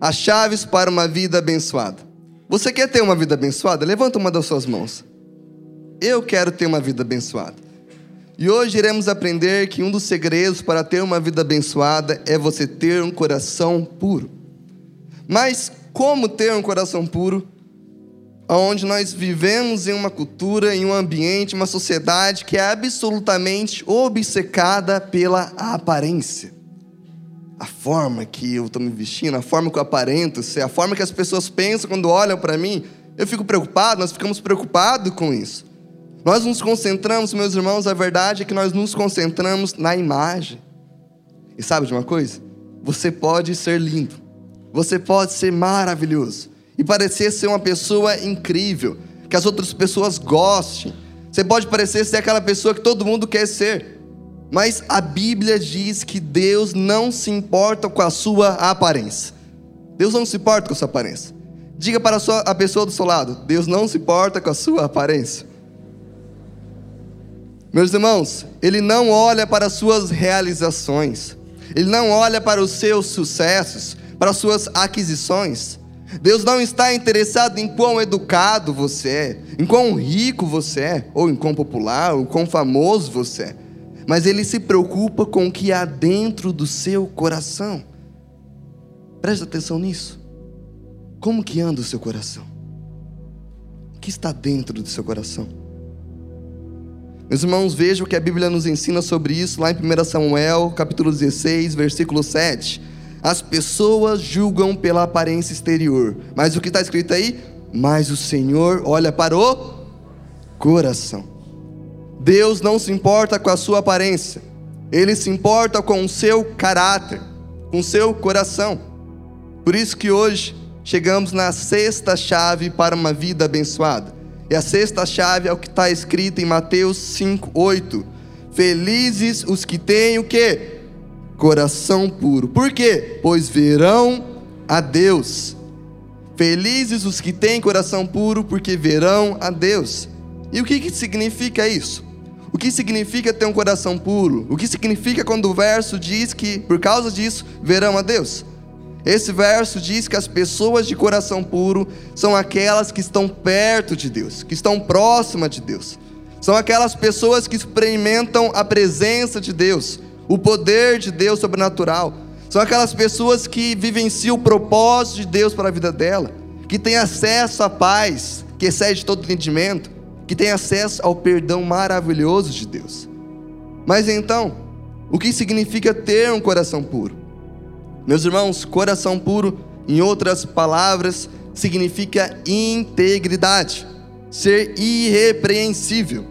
as chaves para uma vida abençoada. Você quer ter uma vida abençoada? Levanta uma das suas mãos. Eu quero ter uma vida abençoada. E hoje iremos aprender que um dos segredos para ter uma vida abençoada é você ter um coração puro. Mas como ter um coração puro? Onde nós vivemos em uma cultura, em um ambiente, uma sociedade que é absolutamente obcecada pela aparência a forma que eu estou me vestindo, a forma que eu aparento ser, a forma que as pessoas pensam quando olham para mim, eu fico preocupado, nós ficamos preocupados com isso. Nós nos concentramos, meus irmãos, a verdade é que nós nos concentramos na imagem. E sabe de uma coisa? Você pode ser lindo, você pode ser maravilhoso e parecer ser uma pessoa incrível, que as outras pessoas gostem. Você pode parecer ser aquela pessoa que todo mundo quer ser. Mas a Bíblia diz que Deus não se importa com a sua aparência. Deus não se importa com a sua aparência. Diga para a, sua, a pessoa do seu lado: Deus não se importa com a sua aparência. Meus irmãos, Ele não olha para as suas realizações, Ele não olha para os seus sucessos, para as suas aquisições. Deus não está interessado em quão educado você é, em quão rico você é, ou em quão popular, ou quão famoso você é mas ele se preocupa com o que há dentro do seu coração. Preste atenção nisso. Como que anda o seu coração? O que está dentro do seu coração? Meus irmãos, vejam o que a Bíblia nos ensina sobre isso lá em 1 Samuel, capítulo 16, versículo 7. As pessoas julgam pela aparência exterior, mas o que está escrito aí? Mas o Senhor olha para o coração. Deus não se importa com a sua aparência, Ele se importa com o seu caráter, com o seu coração. Por isso que hoje chegamos na sexta chave para uma vida abençoada. E a sexta chave é o que está escrito em Mateus 5, 8. Felizes os que têm o que? Coração puro. Por quê? Pois verão a Deus. Felizes os que têm coração puro, porque verão a Deus. E o que, que significa isso? O que significa ter um coração puro? O que significa quando o verso diz que, por causa disso, verão a Deus? Esse verso diz que as pessoas de coração puro são aquelas que estão perto de Deus, que estão próximas de Deus. São aquelas pessoas que experimentam a presença de Deus, o poder de Deus sobrenatural. São aquelas pessoas que vivenciam o propósito de Deus para a vida dela, que têm acesso à paz que excede todo entendimento, que tem acesso ao perdão maravilhoso de Deus. Mas então, o que significa ter um coração puro? Meus irmãos, coração puro, em outras palavras, significa integridade, ser irrepreensível.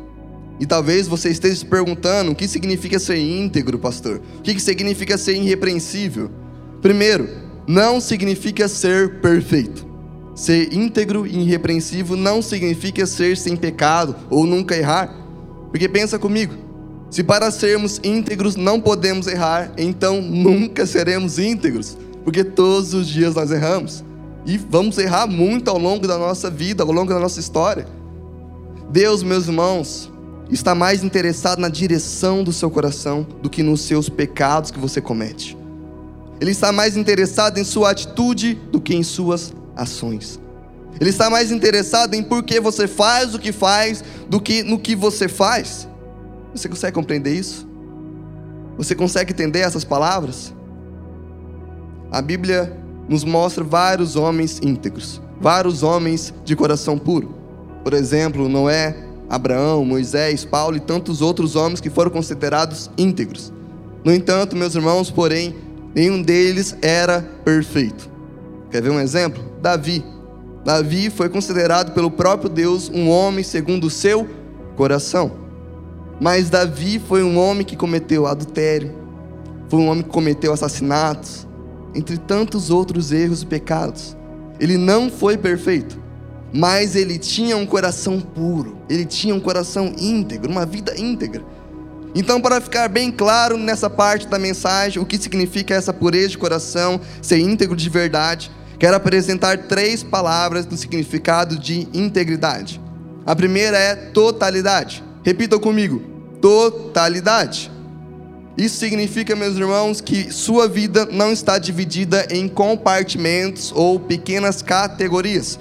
E talvez você esteja se perguntando o que significa ser íntegro, pastor? O que significa ser irrepreensível? Primeiro, não significa ser perfeito. Ser íntegro e irrepreensível não significa ser sem pecado ou nunca errar. Porque pensa comigo, se para sermos íntegros não podemos errar, então nunca seremos íntegros, porque todos os dias nós erramos. E vamos errar muito ao longo da nossa vida, ao longo da nossa história. Deus, meus irmãos, está mais interessado na direção do seu coração do que nos seus pecados que você comete. Ele está mais interessado em sua atitude do que em suas ações. Ele está mais interessado em por que você faz o que faz do que no que você faz. Você consegue compreender isso? Você consegue entender essas palavras? A Bíblia nos mostra vários homens íntegros, vários homens de coração puro. Por exemplo, Noé, Abraão, Moisés, Paulo e tantos outros homens que foram considerados íntegros. No entanto, meus irmãos, porém, nenhum deles era perfeito. Quer ver um exemplo? Davi. Davi foi considerado pelo próprio Deus um homem segundo o seu coração. Mas Davi foi um homem que cometeu adultério, foi um homem que cometeu assassinatos, entre tantos outros erros e pecados. Ele não foi perfeito, mas ele tinha um coração puro, ele tinha um coração íntegro, uma vida íntegra. Então, para ficar bem claro nessa parte da mensagem, o que significa essa pureza de coração, ser íntegro de verdade, quero apresentar três palavras do significado de integridade. A primeira é totalidade. Repitam comigo: totalidade. Isso significa, meus irmãos, que sua vida não está dividida em compartimentos ou pequenas categorias.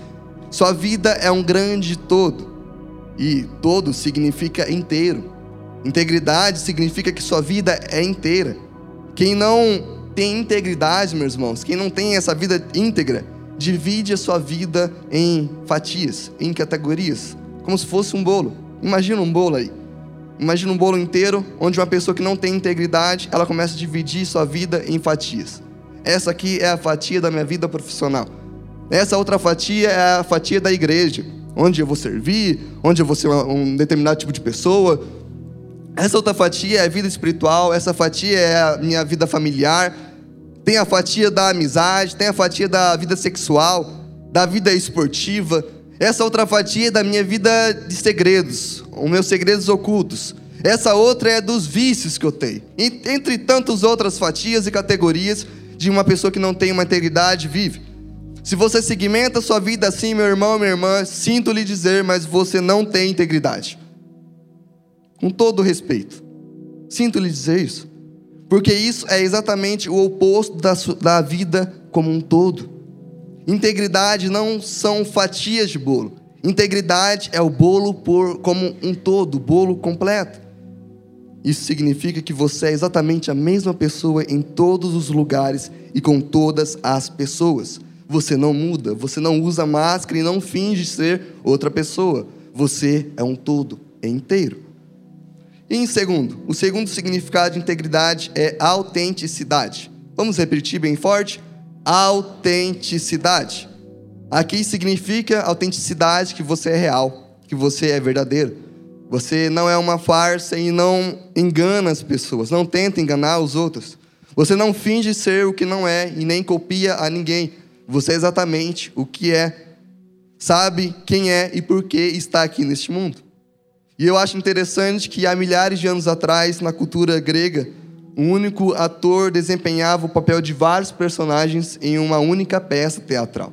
Sua vida é um grande todo. E todo significa inteiro. Integridade significa que sua vida é inteira. Quem não tem integridade, meus irmãos, quem não tem essa vida íntegra, divide a sua vida em fatias, em categorias, como se fosse um bolo. Imagina um bolo aí. Imagina um bolo inteiro, onde uma pessoa que não tem integridade, ela começa a dividir sua vida em fatias. Essa aqui é a fatia da minha vida profissional. Essa outra fatia é a fatia da igreja, onde eu vou servir, onde eu vou ser um determinado tipo de pessoa. Essa outra fatia é a vida espiritual, essa fatia é a minha vida familiar. Tem a fatia da amizade, tem a fatia da vida sexual, da vida esportiva. Essa outra fatia é da minha vida de segredos, os meus segredos ocultos. Essa outra é dos vícios que eu tenho. Entre tantas outras fatias e categorias de uma pessoa que não tem uma integridade vive. Se você segmenta sua vida assim, meu irmão, minha irmã, sinto lhe dizer, mas você não tem integridade. Com todo respeito. Sinto lhe dizer isso. Porque isso é exatamente o oposto da, da vida como um todo. Integridade não são fatias de bolo. Integridade é o bolo por, como um todo, bolo completo. Isso significa que você é exatamente a mesma pessoa em todos os lugares e com todas as pessoas. Você não muda, você não usa máscara e não finge ser outra pessoa. Você é um todo, é inteiro. E em segundo, o segundo significado de integridade é autenticidade. Vamos repetir bem forte? Autenticidade. Aqui significa autenticidade que você é real, que você é verdadeiro. Você não é uma farsa e não engana as pessoas, não tenta enganar os outros. Você não finge ser o que não é e nem copia a ninguém. Você é exatamente o que é, sabe quem é e por que está aqui neste mundo. E eu acho interessante que há milhares de anos atrás, na cultura grega, um único ator desempenhava o papel de vários personagens em uma única peça teatral.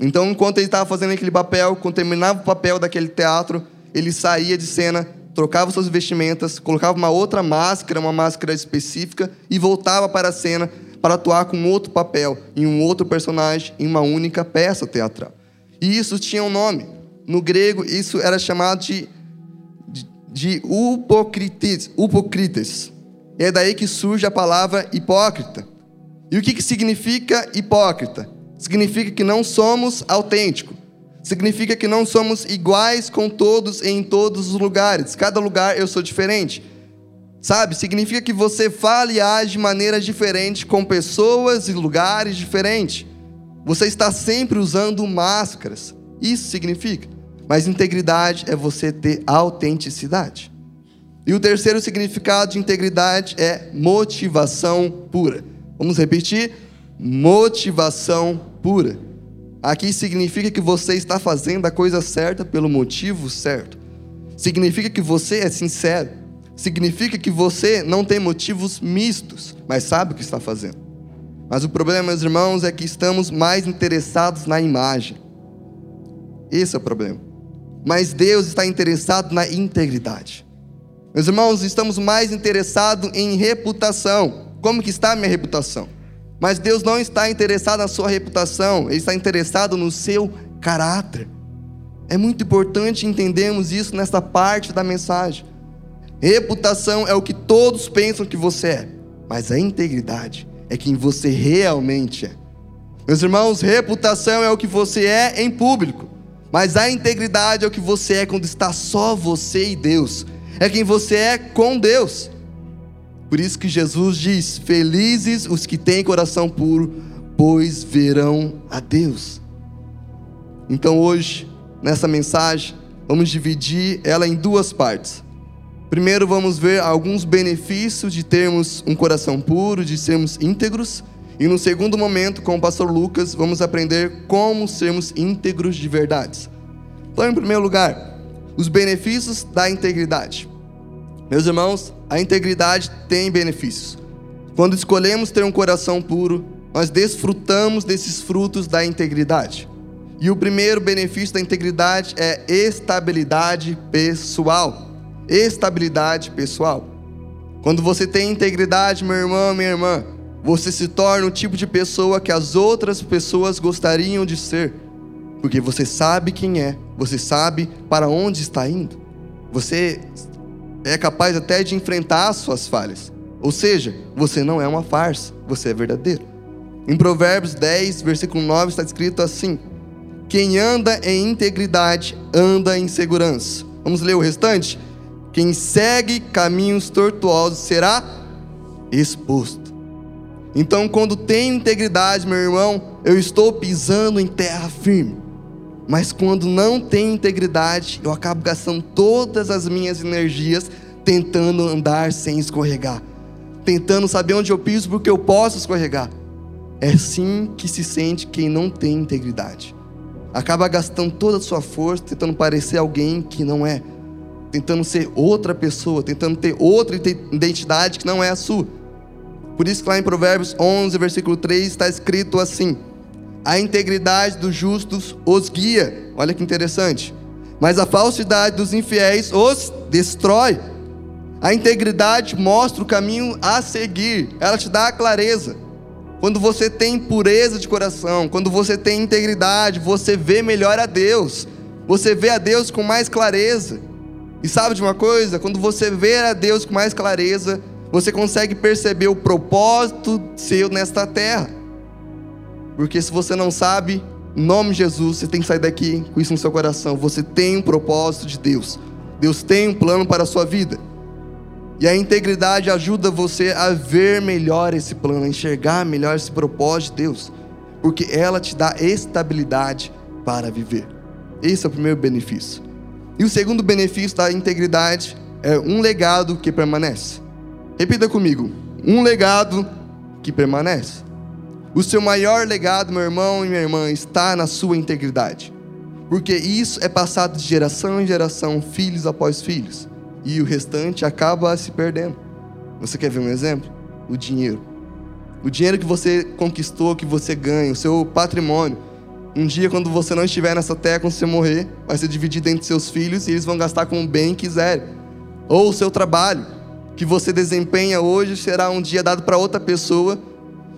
Então, enquanto ele estava fazendo aquele papel, quando terminava o papel daquele teatro, ele saía de cena, trocava suas vestimentas, colocava uma outra máscara, uma máscara específica, e voltava para a cena para atuar com outro papel, em um outro personagem, em uma única peça teatral. E isso tinha um nome. No grego, isso era chamado de, de, upocrites, upocrites. É daí que surge a palavra hipócrita. E o que, que significa hipócrita? significa que não somos autênticos. Significa que não somos iguais com todos em todos os lugares. Cada lugar eu sou diferente. Sabe? Significa que você fala e age de maneira diferente com pessoas e lugares diferentes. Você está sempre usando máscaras. Isso significa. Mas integridade é você ter autenticidade. E o terceiro significado de integridade é motivação pura. Vamos repetir? Motivação pura. Aqui significa que você está fazendo a coisa certa pelo motivo certo. Significa que você é sincero. Significa que você não tem motivos mistos, mas sabe o que está fazendo. Mas o problema, meus irmãos, é que estamos mais interessados na imagem. Esse é o problema. Mas Deus está interessado na integridade. Meus irmãos, estamos mais interessados em reputação. Como que está a minha reputação? Mas Deus não está interessado na sua reputação, Ele está interessado no seu caráter. É muito importante entendermos isso nesta parte da mensagem. Reputação é o que todos pensam que você é, mas a integridade é quem você realmente é. Meus irmãos, reputação é o que você é em público, mas a integridade é o que você é quando está só você e Deus. É quem você é com Deus. Por isso que Jesus diz: Felizes os que têm coração puro, pois verão a Deus. Então hoje, nessa mensagem, vamos dividir ela em duas partes. Primeiro, vamos ver alguns benefícios de termos um coração puro, de sermos íntegros. E no segundo momento, com o pastor Lucas, vamos aprender como sermos íntegros de verdade. Então, em primeiro lugar, os benefícios da integridade. Meus irmãos, a integridade tem benefícios. Quando escolhemos ter um coração puro, nós desfrutamos desses frutos da integridade. E o primeiro benefício da integridade é estabilidade pessoal. Estabilidade pessoal. Quando você tem integridade, meu irmão, minha irmã, você se torna o tipo de pessoa que as outras pessoas gostariam de ser. Porque você sabe quem é, você sabe para onde está indo. Você é capaz até de enfrentar as suas falhas. Ou seja, você não é uma farsa, você é verdadeiro. Em Provérbios 10, versículo 9 está escrito assim: Quem anda em integridade anda em segurança. Vamos ler o restante? Quem segue caminhos tortuosos será exposto. Então, quando tenho integridade, meu irmão, eu estou pisando em terra firme. Mas quando não tenho integridade, eu acabo gastando todas as minhas energias tentando andar sem escorregar, tentando saber onde eu piso porque eu posso escorregar. É assim que se sente quem não tem integridade. Acaba gastando toda a sua força tentando parecer alguém que não é, tentando ser outra pessoa, tentando ter outra identidade que não é a sua. Por isso que lá em Provérbios 11, versículo 3 está escrito assim: A integridade dos justos os guia. Olha que interessante. Mas a falsidade dos infiéis os destrói. A integridade mostra o caminho a seguir, ela te dá a clareza. Quando você tem pureza de coração, quando você tem integridade, você vê melhor a Deus. Você vê a Deus com mais clareza. E sabe de uma coisa? Quando você vê a Deus com mais clareza, você consegue perceber o propósito seu nesta terra. Porque se você não sabe, em nome de Jesus, você tem que sair daqui com isso no seu coração. Você tem um propósito de Deus. Deus tem um plano para a sua vida. E a integridade ajuda você a ver melhor esse plano, a enxergar melhor esse propósito de Deus, porque ela te dá estabilidade para viver. Esse é o primeiro benefício. E o segundo benefício da integridade é um legado que permanece. Repita comigo: um legado que permanece. O seu maior legado, meu irmão e minha irmã, está na sua integridade. Porque isso é passado de geração em geração, filhos após filhos e o restante acaba se perdendo. Você quer ver um exemplo? O dinheiro. O dinheiro que você conquistou, que você ganha, o seu patrimônio. Um dia, quando você não estiver nessa terra, quando você morrer, vai ser dividido entre seus filhos e eles vão gastar com o bem que quiserem. Ou o seu trabalho, que você desempenha hoje, será um dia dado para outra pessoa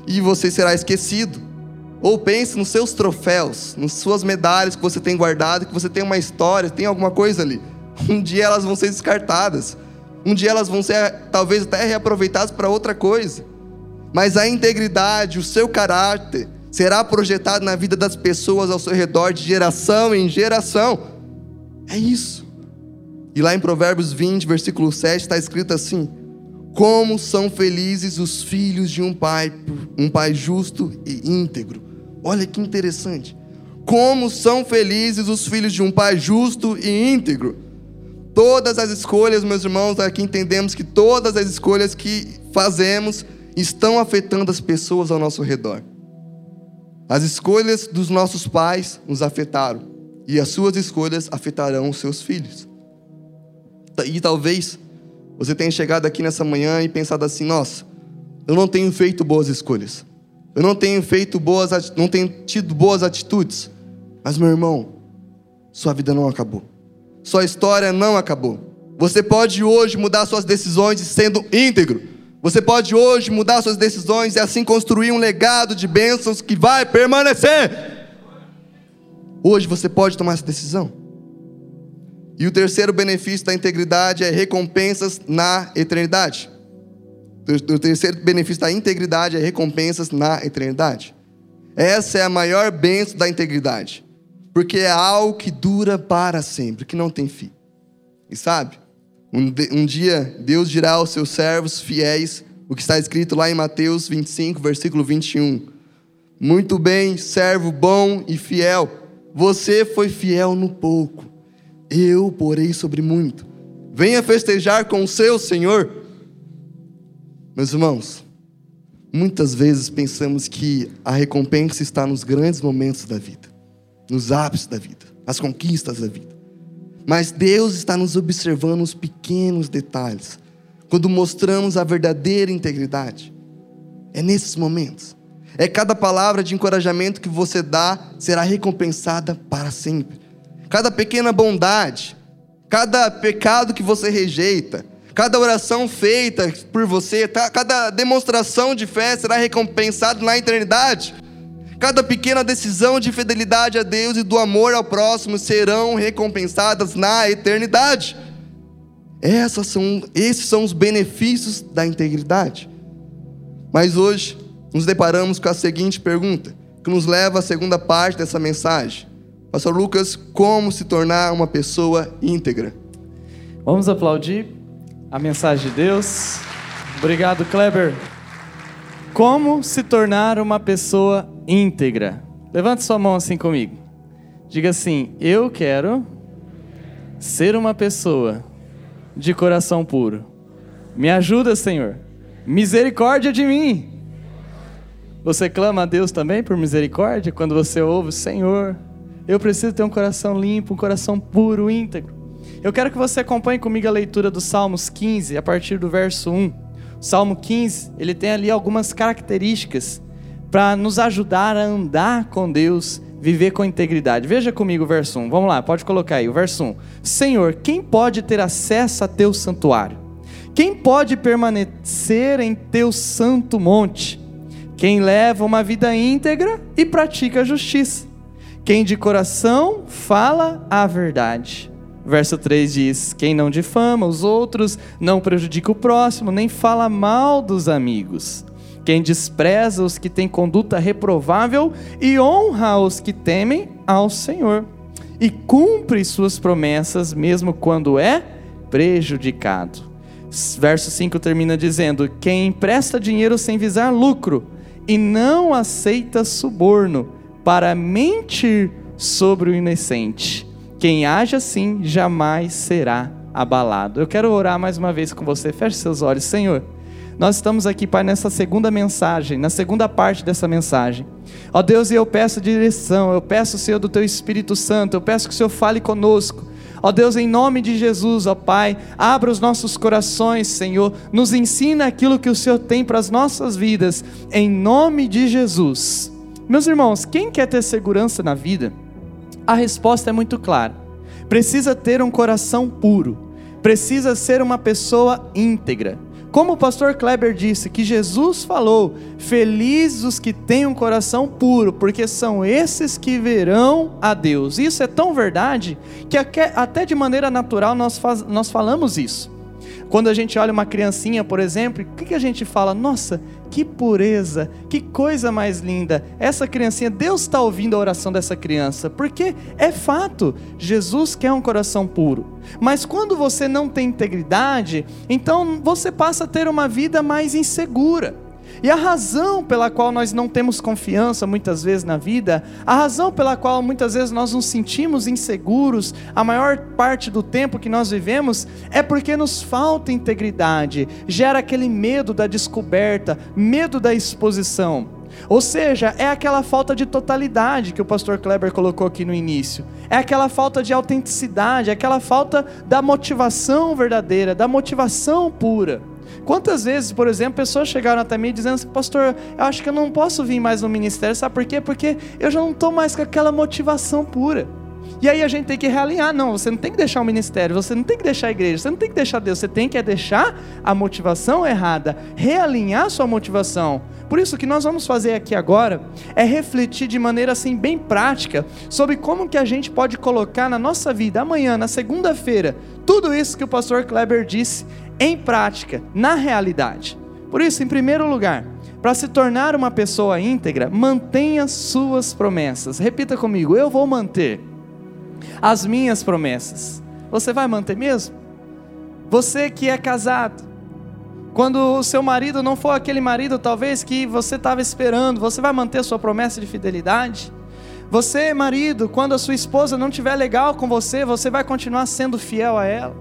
e você será esquecido. Ou pense nos seus troféus, nas suas medalhas que você tem guardado, que você tem uma história, tem alguma coisa ali. Um dia elas vão ser descartadas. Um dia elas vão ser talvez até reaproveitadas para outra coisa. Mas a integridade, o seu caráter, será projetado na vida das pessoas ao seu redor de geração em geração. É isso. E lá em Provérbios 20, versículo 7, está escrito assim: Como são felizes os filhos de um pai, um pai justo e íntegro. Olha que interessante. Como são felizes os filhos de um pai justo e íntegro. Todas as escolhas, meus irmãos, aqui entendemos que todas as escolhas que fazemos estão afetando as pessoas ao nosso redor. As escolhas dos nossos pais nos afetaram e as suas escolhas afetarão os seus filhos. E talvez você tenha chegado aqui nessa manhã e pensado assim: nossa, eu não tenho feito boas escolhas, eu não tenho feito boas, não tenho tido boas atitudes. Mas meu irmão, sua vida não acabou sua história não acabou. Você pode hoje mudar suas decisões sendo íntegro. Você pode hoje mudar suas decisões e assim construir um legado de bênçãos que vai permanecer. Hoje você pode tomar essa decisão. E o terceiro benefício da integridade é recompensas na eternidade. O terceiro benefício da integridade é recompensas na eternidade. Essa é a maior bênção da integridade porque é algo que dura para sempre, que não tem fim. E sabe, um, um dia Deus dirá aos seus servos fiéis o que está escrito lá em Mateus 25, versículo 21. Muito bem, servo bom e fiel, você foi fiel no pouco, eu porei sobre muito. Venha festejar com o seu Senhor. Meus irmãos, muitas vezes pensamos que a recompensa está nos grandes momentos da vida nos ápices da vida, as conquistas da vida. Mas Deus está nos observando os pequenos detalhes, quando mostramos a verdadeira integridade. É nesses momentos. É cada palavra de encorajamento que você dá será recompensada para sempre. Cada pequena bondade, cada pecado que você rejeita, Cada oração feita por você, tá? cada demonstração de fé será recompensada na eternidade. Cada pequena decisão de fidelidade a Deus e do amor ao próximo serão recompensadas na eternidade. Essas são, esses são os benefícios da integridade. Mas hoje nos deparamos com a seguinte pergunta, que nos leva à segunda parte dessa mensagem. Pastor Lucas, como se tornar uma pessoa íntegra? Vamos aplaudir a mensagem de Deus. Obrigado, Kleber. Como se tornar uma pessoa íntegra? Levante sua mão assim comigo. Diga assim: Eu quero ser uma pessoa de coração puro. Me ajuda, Senhor. Misericórdia de mim. Você clama a Deus também por misericórdia quando você ouve, Senhor, eu preciso ter um coração limpo, um coração puro, íntegro. Eu quero que você acompanhe comigo a leitura do Salmos 15, a partir do verso 1. O Salmo 15, ele tem ali algumas características para nos ajudar a andar com Deus, viver com integridade. Veja comigo o verso 1. Vamos lá, pode colocar aí o verso 1. Senhor, quem pode ter acesso a teu santuário? Quem pode permanecer em teu santo monte? Quem leva uma vida íntegra e pratica a justiça. Quem de coração fala a verdade. Verso 3 diz: Quem não difama os outros, não prejudica o próximo, nem fala mal dos amigos. Quem despreza os que têm conduta reprovável e honra os que temem ao Senhor. E cumpre suas promessas, mesmo quando é prejudicado. Verso 5 termina dizendo: Quem empresta dinheiro sem visar lucro e não aceita suborno para mentir sobre o inocente. Quem age assim jamais será abalado. Eu quero orar mais uma vez com você. Feche seus olhos, Senhor. Nós estamos aqui, Pai, nessa segunda mensagem, na segunda parte dessa mensagem. Ó Deus, e eu peço direção, eu peço, Senhor, do Teu Espírito Santo, eu peço que o Senhor fale conosco. Ó Deus, em nome de Jesus, ó Pai, abra os nossos corações, Senhor, nos ensina aquilo que o Senhor tem para as nossas vidas, em nome de Jesus. Meus irmãos, quem quer ter segurança na vida? A resposta é muito clara. Precisa ter um coração puro, precisa ser uma pessoa íntegra. Como o pastor Kleber disse, que Jesus falou: Felizes os que têm um coração puro, porque são esses que verão a Deus. Isso é tão verdade que até de maneira natural nós, faz, nós falamos isso. Quando a gente olha uma criancinha, por exemplo, o que, que a gente fala? Nossa, que pureza, que coisa mais linda. Essa criancinha, Deus está ouvindo a oração dessa criança, porque é fato, Jesus quer um coração puro. Mas quando você não tem integridade, então você passa a ter uma vida mais insegura. E a razão pela qual nós não temos confiança muitas vezes na vida, a razão pela qual muitas vezes nós nos sentimos inseguros, a maior parte do tempo que nós vivemos, é porque nos falta integridade, gera aquele medo da descoberta, medo da exposição. Ou seja, é aquela falta de totalidade que o pastor Kleber colocou aqui no início. É aquela falta de autenticidade, é aquela falta da motivação verdadeira, da motivação pura. Quantas vezes, por exemplo, pessoas chegaram até mim dizendo assim, pastor, eu acho que eu não posso vir mais no ministério, sabe por quê? Porque eu já não estou mais com aquela motivação pura. E aí a gente tem que realinhar, não, você não tem que deixar o ministério, você não tem que deixar a igreja, você não tem que deixar Deus, você tem que é deixar a motivação errada, realinhar sua motivação. Por isso o que nós vamos fazer aqui agora é refletir de maneira assim bem prática sobre como que a gente pode colocar na nossa vida amanhã, na segunda-feira, tudo isso que o pastor Kleber disse em prática, na realidade. Por isso, em primeiro lugar, para se tornar uma pessoa íntegra, mantenha suas promessas. Repita comigo: eu vou manter as minhas promessas. Você vai manter mesmo? Você que é casado, quando o seu marido não for aquele marido, talvez que você estava esperando, você vai manter sua promessa de fidelidade? Você, marido, quando a sua esposa não estiver legal com você, você vai continuar sendo fiel a ela?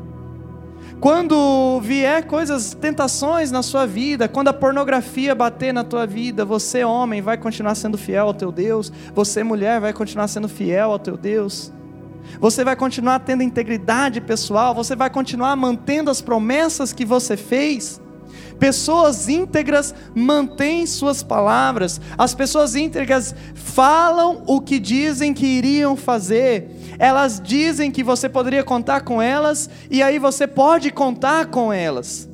Quando vier coisas, tentações na sua vida, quando a pornografia bater na tua vida, você, homem, vai continuar sendo fiel ao teu Deus, você, mulher, vai continuar sendo fiel ao teu Deus. Você vai continuar tendo integridade pessoal, você vai continuar mantendo as promessas que você fez. Pessoas íntegras mantêm suas palavras. As pessoas íntegras falam o que dizem que iriam fazer. Elas dizem que você poderia contar com elas e aí você pode contar com elas.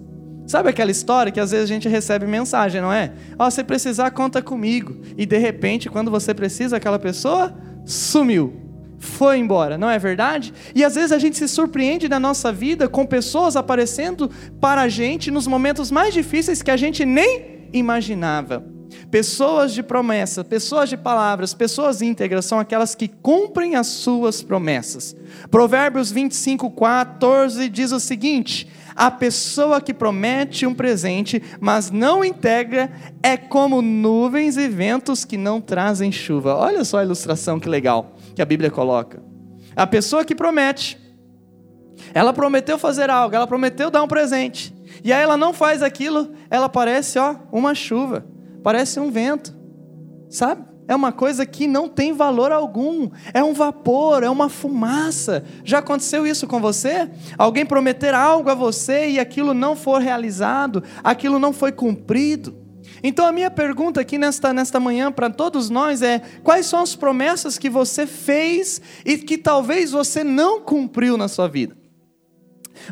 Sabe aquela história que às vezes a gente recebe mensagem, não é? Ó, oh, se precisar, conta comigo. E de repente, quando você precisa, aquela pessoa sumiu foi embora, não é verdade? E às vezes a gente se surpreende na nossa vida com pessoas aparecendo para a gente nos momentos mais difíceis que a gente nem imaginava. Pessoas de promessa, pessoas de palavras, pessoas íntegras são aquelas que cumprem as suas promessas. Provérbios 25, 14 diz o seguinte: A pessoa que promete um presente, mas não integra, é como nuvens e ventos que não trazem chuva. Olha só a ilustração que legal que a Bíblia coloca. A pessoa que promete, ela prometeu fazer algo, ela prometeu dar um presente, e aí ela não faz aquilo, ela parece, ó, uma chuva, parece um vento, sabe? É uma coisa que não tem valor algum, é um vapor, é uma fumaça. Já aconteceu isso com você? Alguém prometer algo a você e aquilo não for realizado, aquilo não foi cumprido. Então a minha pergunta aqui nesta, nesta manhã para todos nós é: quais são as promessas que você fez e que talvez você não cumpriu na sua vida?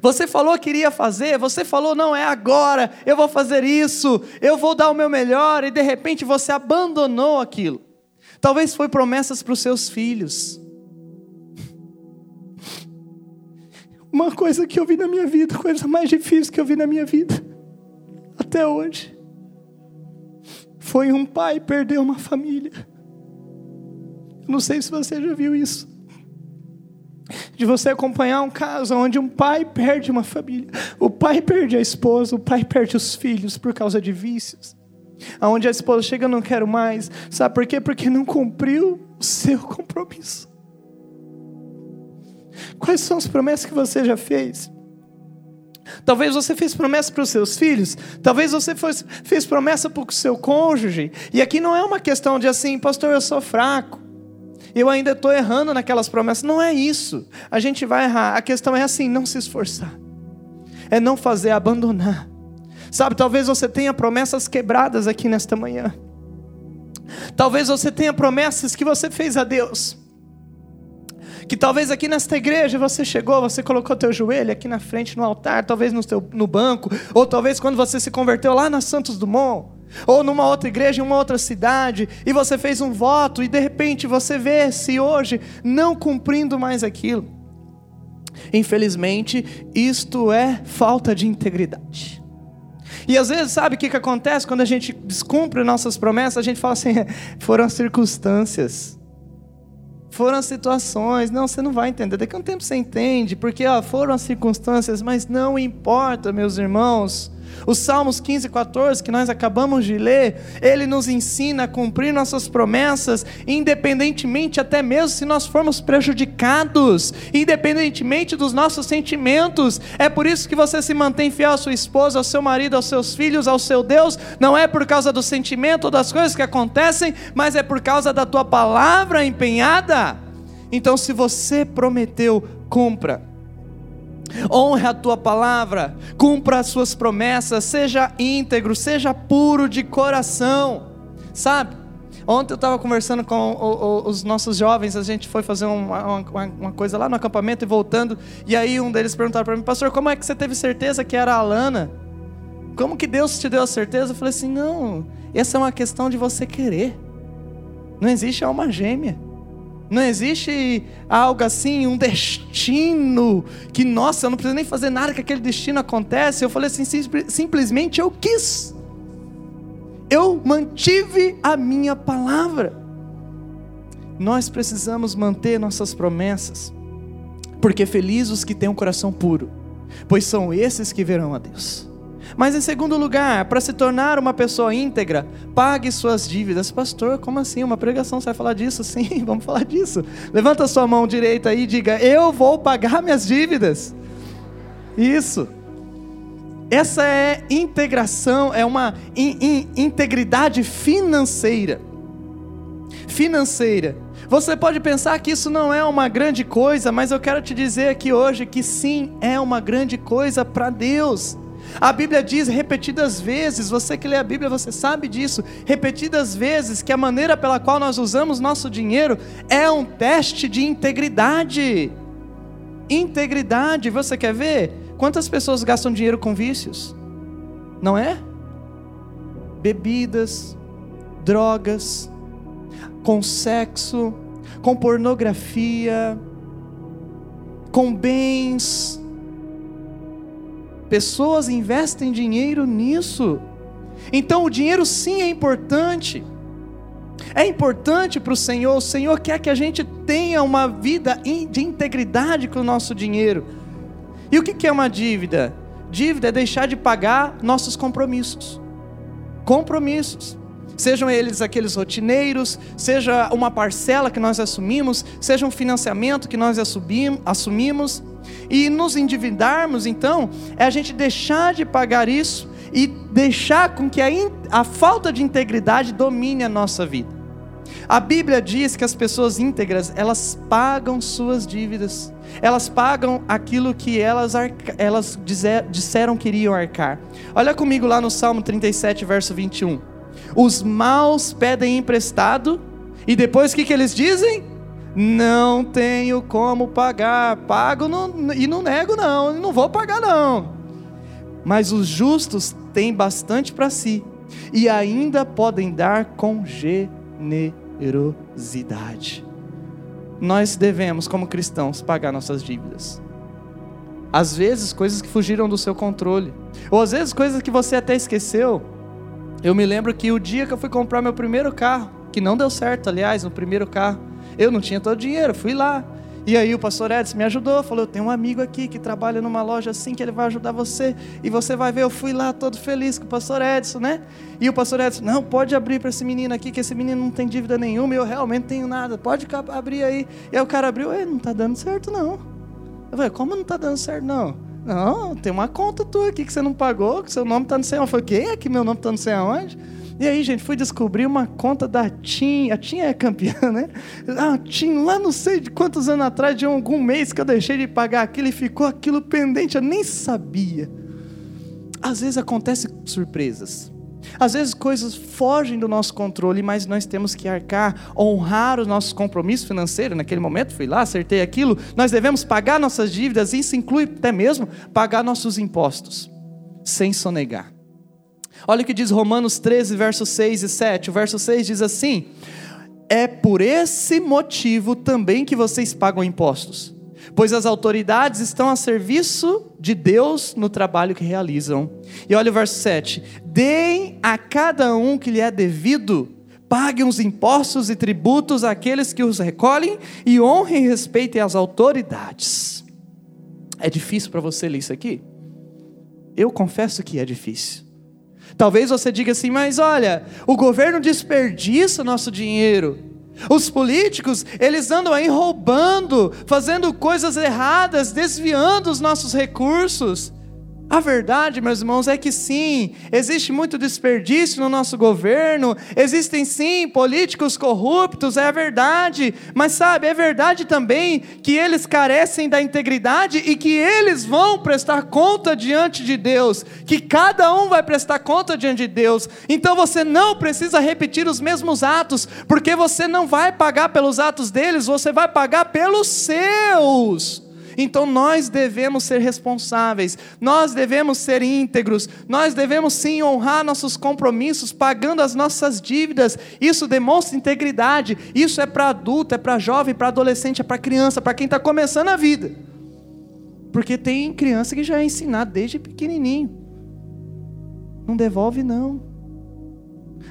Você falou que iria fazer, você falou, não, é agora, eu vou fazer isso, eu vou dar o meu melhor, e de repente você abandonou aquilo. Talvez foi promessas para os seus filhos. Uma coisa que eu vi na minha vida, coisa mais difícil que eu vi na minha vida, até hoje foi um pai perder uma família. Não sei se você já viu isso. De você acompanhar um caso onde um pai perde uma família. O pai perde a esposa, o pai perde os filhos por causa de vícios. Aonde a esposa chega, não quero mais. Sabe por quê? Porque não cumpriu o seu compromisso. Quais são as promessas que você já fez? Talvez você fez promessa para os seus filhos, talvez você fez, fez promessa para o seu cônjuge, e aqui não é uma questão de assim, pastor, eu sou fraco, eu ainda estou errando naquelas promessas. Não é isso, a gente vai errar. A questão é assim: não se esforçar, é não fazer, abandonar. Sabe, talvez você tenha promessas quebradas aqui nesta manhã, talvez você tenha promessas que você fez a Deus que talvez aqui nesta igreja você chegou, você colocou teu joelho aqui na frente no altar, talvez no, teu, no banco, ou talvez quando você se converteu lá na Santos Dumont, ou numa outra igreja em uma outra cidade, e você fez um voto, e de repente você vê-se hoje não cumprindo mais aquilo. Infelizmente, isto é falta de integridade. E às vezes, sabe o que, que acontece quando a gente descumpre nossas promessas? A gente fala assim: foram as circunstâncias foram as situações. Não, você não vai entender. Daqui a um tempo você entende, porque ó, foram as circunstâncias, mas não importa, meus irmãos. Os Salmos 15 e 14, que nós acabamos de ler, ele nos ensina a cumprir nossas promessas, independentemente até mesmo se nós formos prejudicados, independentemente dos nossos sentimentos. É por isso que você se mantém fiel à sua esposa, ao seu marido, aos seus filhos, ao seu Deus, não é por causa do sentimento ou das coisas que acontecem, mas é por causa da tua palavra empenhada. Então, se você prometeu, cumpra honre a tua palavra, cumpra as suas promessas, seja íntegro, seja puro de coração, sabe? Ontem eu estava conversando com o, o, os nossos jovens, a gente foi fazer uma, uma, uma, coisa lá no acampamento e voltando, e aí um deles perguntaram para mim, pastor, como é que você teve certeza que era a Alana? Como que Deus te deu a certeza? Eu falei assim, não, essa é uma questão de você querer, não existe alma gêmea. Não existe algo assim, um destino que, nossa, eu não preciso nem fazer nada que aquele destino acontece. Eu falei assim, simplesmente eu quis. Eu mantive a minha palavra. Nós precisamos manter nossas promessas, porque felizes os que têm um coração puro, pois são esses que verão a Deus. Mas em segundo lugar, para se tornar uma pessoa íntegra, pague suas dívidas. Pastor, como assim? Uma pregação, você vai falar disso? Sim, vamos falar disso. Levanta sua mão direita aí e diga: Eu vou pagar minhas dívidas. Isso. Essa é integração, é uma in, in, integridade financeira. Financeira. Você pode pensar que isso não é uma grande coisa, mas eu quero te dizer aqui hoje que sim, é uma grande coisa para Deus. A Bíblia diz repetidas vezes, você que lê a Bíblia, você sabe disso, repetidas vezes que a maneira pela qual nós usamos nosso dinheiro é um teste de integridade. Integridade, você quer ver? Quantas pessoas gastam dinheiro com vícios? Não é? Bebidas, drogas, com sexo, com pornografia, com bens. Pessoas investem dinheiro nisso. Então o dinheiro sim é importante. É importante para o Senhor. O Senhor quer que a gente tenha uma vida de integridade com o nosso dinheiro. E o que é uma dívida? Dívida é deixar de pagar nossos compromissos. Compromissos sejam eles aqueles rotineiros, seja uma parcela que nós assumimos, seja um financiamento que nós assumimos, e nos endividarmos, então, é a gente deixar de pagar isso e deixar com que a, a falta de integridade domine a nossa vida. A Bíblia diz que as pessoas íntegras, elas pagam suas dívidas, elas pagam aquilo que elas, elas dizer, disseram que iriam arcar. Olha comigo lá no Salmo 37, verso 21. Os maus pedem emprestado e depois o que, que eles dizem? Não tenho como pagar, pago e não nego não, não vou pagar não. Mas os justos têm bastante para si e ainda podem dar com generosidade. Nós devemos, como cristãos, pagar nossas dívidas. Às vezes, coisas que fugiram do seu controle, ou às vezes, coisas que você até esqueceu. Eu me lembro que o dia que eu fui comprar meu primeiro carro, que não deu certo, aliás, no primeiro carro, eu não tinha todo o dinheiro, fui lá. E aí o pastor Edson me ajudou, falou: Eu tenho um amigo aqui que trabalha numa loja assim, que ele vai ajudar você. E você vai ver, eu fui lá todo feliz com o pastor Edson, né? E o pastor Edson, não, pode abrir para esse menino aqui, que esse menino não tem dívida nenhuma, eu realmente tenho nada, pode abrir aí. E aí o cara abriu, não está dando certo não. Eu falei, como não está dando certo não? Não, tem uma conta tua aqui que você não pagou, que seu nome está não sei onde. Eu falei, quem é que meu nome está não sei aonde? E aí, gente, fui descobrir uma conta da TIM. A TIM é campeã, né? A TIM, lá não sei de quantos anos atrás, de algum mês que eu deixei de pagar aquilo e ficou aquilo pendente. Eu nem sabia. Às vezes acontecem surpresas. Às vezes coisas fogem do nosso controle, mas nós temos que arcar, honrar os nossos compromissos financeiros. Naquele momento fui lá, acertei aquilo. Nós devemos pagar nossas dívidas, isso inclui até mesmo pagar nossos impostos, sem sonegar. Olha o que diz Romanos 13, versos 6 e 7. O verso 6 diz assim: É por esse motivo também que vocês pagam impostos pois as autoridades estão a serviço de Deus no trabalho que realizam. E olha o verso 7: Deem a cada um que lhe é devido, paguem os impostos e tributos àqueles que os recolhem e honrem e respeitem as autoridades. É difícil para você ler isso aqui? Eu confesso que é difícil. Talvez você diga assim, mas olha, o governo desperdiça nosso dinheiro. Os políticos, eles andam aí roubando, fazendo coisas erradas, desviando os nossos recursos. A verdade, meus irmãos, é que sim, existe muito desperdício no nosso governo, existem sim políticos corruptos, é verdade, mas sabe, é verdade também que eles carecem da integridade e que eles vão prestar conta diante de Deus, que cada um vai prestar conta diante de Deus. Então você não precisa repetir os mesmos atos, porque você não vai pagar pelos atos deles, você vai pagar pelos seus. Então nós devemos ser responsáveis, nós devemos ser íntegros, nós devemos sim honrar nossos compromissos, pagando as nossas dívidas. Isso demonstra integridade. Isso é para adulto, é para jovem, para adolescente, é para criança, para quem está começando a vida. Porque tem criança que já é ensinada desde pequenininho. Não devolve não.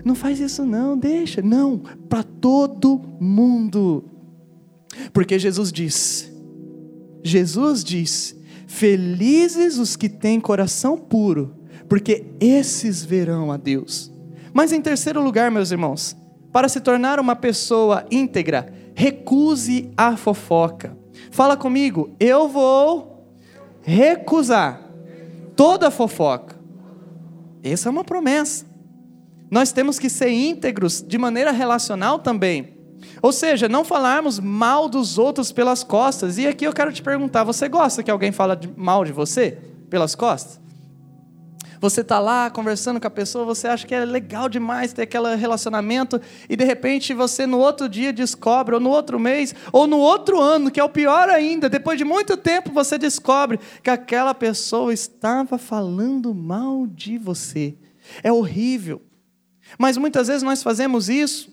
Não faz isso não, deixa. Não, para todo mundo. Porque Jesus disse: Jesus diz: Felizes os que têm coração puro, porque esses verão a Deus. Mas em terceiro lugar, meus irmãos, para se tornar uma pessoa íntegra, recuse a fofoca. Fala comigo, eu vou recusar toda fofoca. Essa é uma promessa. Nós temos que ser íntegros de maneira relacional também. Ou seja, não falarmos mal dos outros pelas costas. E aqui eu quero te perguntar: você gosta que alguém fale mal de você pelas costas? Você tá lá conversando com a pessoa, você acha que é legal demais ter aquele relacionamento e de repente você no outro dia descobre, ou no outro mês, ou no outro ano, que é o pior ainda, depois de muito tempo você descobre que aquela pessoa estava falando mal de você. É horrível. Mas muitas vezes nós fazemos isso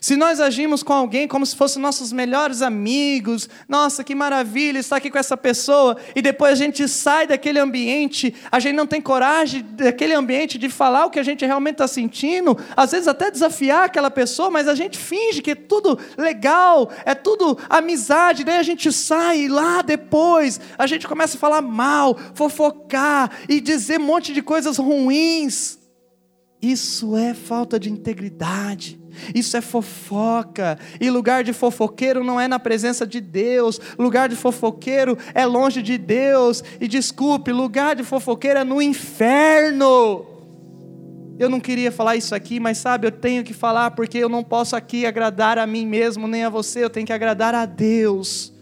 se nós agimos com alguém como se fossem nossos melhores amigos, nossa, que maravilha estar aqui com essa pessoa, e depois a gente sai daquele ambiente, a gente não tem coragem daquele ambiente de falar o que a gente realmente está sentindo, às vezes até desafiar aquela pessoa, mas a gente finge que é tudo legal, é tudo amizade, daí a gente sai e lá depois a gente começa a falar mal, fofocar e dizer um monte de coisas ruins. Isso é falta de integridade. Isso é fofoca. E lugar de fofoqueiro não é na presença de Deus. Lugar de fofoqueiro é longe de Deus. E desculpe, lugar de fofoqueiro é no inferno. Eu não queria falar isso aqui, mas sabe, eu tenho que falar porque eu não posso aqui agradar a mim mesmo, nem a você, eu tenho que agradar a Deus.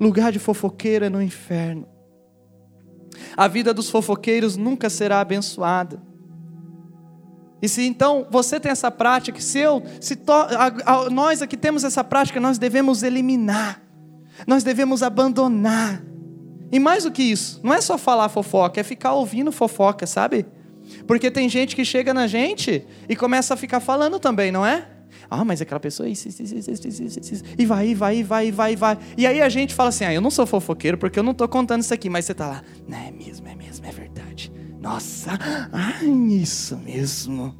Lugar de fofoqueiro é no inferno. A vida dos fofoqueiros nunca será abençoada. E se então você tem essa prática, se eu, se to, a, a, nós aqui temos essa prática, nós devemos eliminar, nós devemos abandonar. E mais do que isso, não é só falar fofoca, é ficar ouvindo fofoca, sabe? Porque tem gente que chega na gente e começa a ficar falando também, não é? Ah, mas aquela pessoa isso, isso, isso, isso, isso, isso, e vai, e vai, e vai, e vai, e vai. E aí a gente fala assim: ah, eu não sou fofoqueiro porque eu não estou contando isso aqui, mas você está lá, não é mesmo, é mesmo, é verdade. Nossa, ai, isso mesmo.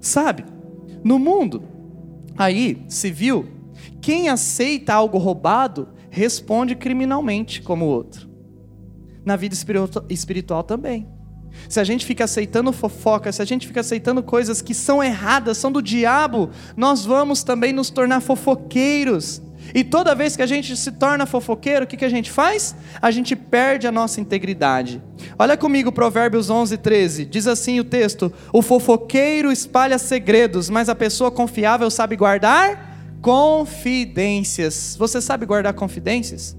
Sabe, no mundo aí, civil, quem aceita algo roubado responde criminalmente como o outro. Na vida espiritual também. Se a gente fica aceitando fofoca, se a gente fica aceitando coisas que são erradas, são do diabo, nós vamos também nos tornar fofoqueiros. E toda vez que a gente se torna fofoqueiro, o que, que a gente faz? A gente perde a nossa integridade. Olha comigo Provérbios 11, 13. Diz assim o texto: O fofoqueiro espalha segredos, mas a pessoa confiável sabe guardar confidências. Você sabe guardar confidências?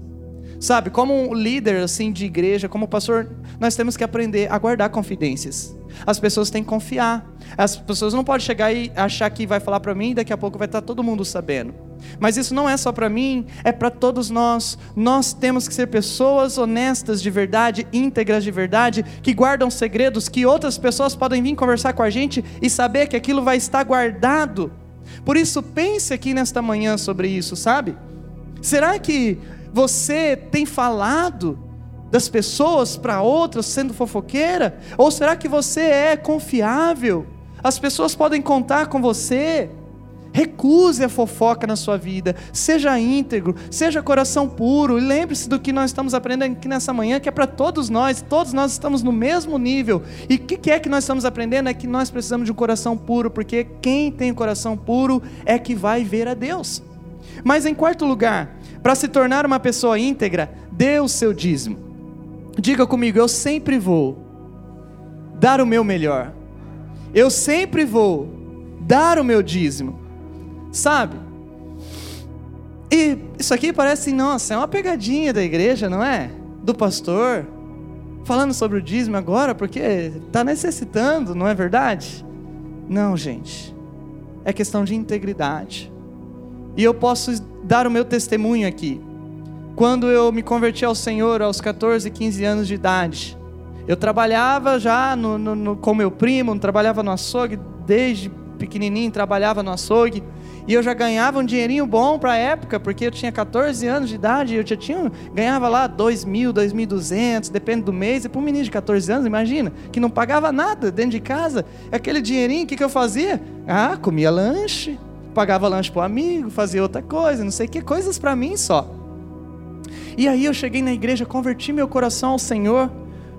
Sabe, como um líder assim de igreja, como pastor, nós temos que aprender a guardar confidências. As pessoas têm que confiar. As pessoas não podem chegar e achar que vai falar para mim e daqui a pouco vai estar todo mundo sabendo. Mas isso não é só para mim, é para todos nós. Nós temos que ser pessoas honestas de verdade, íntegras de verdade, que guardam segredos que outras pessoas podem vir conversar com a gente e saber que aquilo vai estar guardado. Por isso, pense aqui nesta manhã sobre isso, sabe? Será que você tem falado das pessoas para outras sendo fofoqueira? Ou será que você é confiável? As pessoas podem contar com você? Recuse a fofoca na sua vida, seja íntegro, seja coração puro, e lembre-se do que nós estamos aprendendo aqui nessa manhã, que é para todos nós, todos nós estamos no mesmo nível. E o que, que é que nós estamos aprendendo? É que nós precisamos de um coração puro, porque quem tem coração puro é que vai ver a Deus. Mas em quarto lugar, para se tornar uma pessoa íntegra, dê o seu dízimo. Diga comigo, eu sempre vou dar o meu melhor. Eu sempre vou dar o meu dízimo. Sabe? E isso aqui parece, nossa, é uma pegadinha da igreja, não é? Do pastor. Falando sobre o dízimo agora, porque está necessitando, não é verdade? Não, gente. É questão de integridade. E eu posso dar o meu testemunho aqui. Quando eu me converti ao Senhor aos 14, 15 anos de idade, eu trabalhava já no, no, no, com meu primo, trabalhava no açougue, desde pequenininho trabalhava no açougue, e eu já ganhava um dinheirinho bom para a época, porque eu tinha 14 anos de idade, eu já tinha, ganhava lá 2 mil, 2.200, depende do mês, e para um menino de 14 anos, imagina, que não pagava nada dentro de casa, aquele dinheirinho, o que, que eu fazia? Ah, comia lanche, pagava lanche para o amigo, fazia outra coisa, não sei o que, coisas para mim só. E aí eu cheguei na igreja, converti meu coração ao Senhor.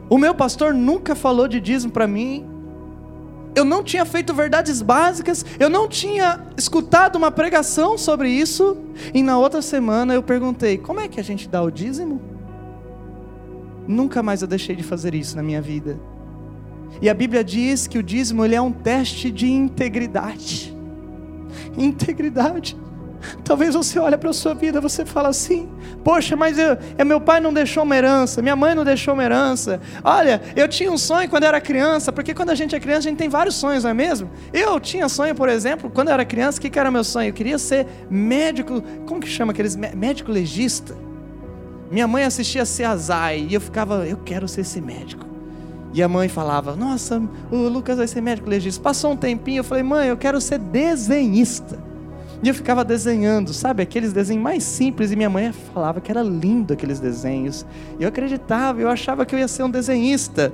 O meu pastor nunca falou de dízimo para mim. Eu não tinha feito verdades básicas, eu não tinha escutado uma pregação sobre isso. E na outra semana eu perguntei: como é que a gente dá o dízimo? Nunca mais eu deixei de fazer isso na minha vida. E a Bíblia diz que o dízimo ele é um teste de integridade integridade. Talvez você olhe para a sua vida, você fala assim: Poxa, mas eu, é, meu pai não deixou uma herança, minha mãe não deixou uma herança. Olha, eu tinha um sonho quando eu era criança, porque quando a gente é criança a gente tem vários sonhos, não é mesmo? Eu tinha sonho, por exemplo, quando eu era criança, o que, que era meu sonho? Eu queria ser médico, como que chama aqueles médico legista? Minha mãe assistia Ceasai e eu ficava, eu quero ser esse médico. E a mãe falava, nossa, o Lucas vai ser médico legista. Passou um tempinho, eu falei, mãe, eu quero ser desenhista. E eu ficava desenhando, sabe, aqueles desenhos mais simples. E minha mãe falava que era lindo aqueles desenhos. E eu acreditava, eu achava que eu ia ser um desenhista.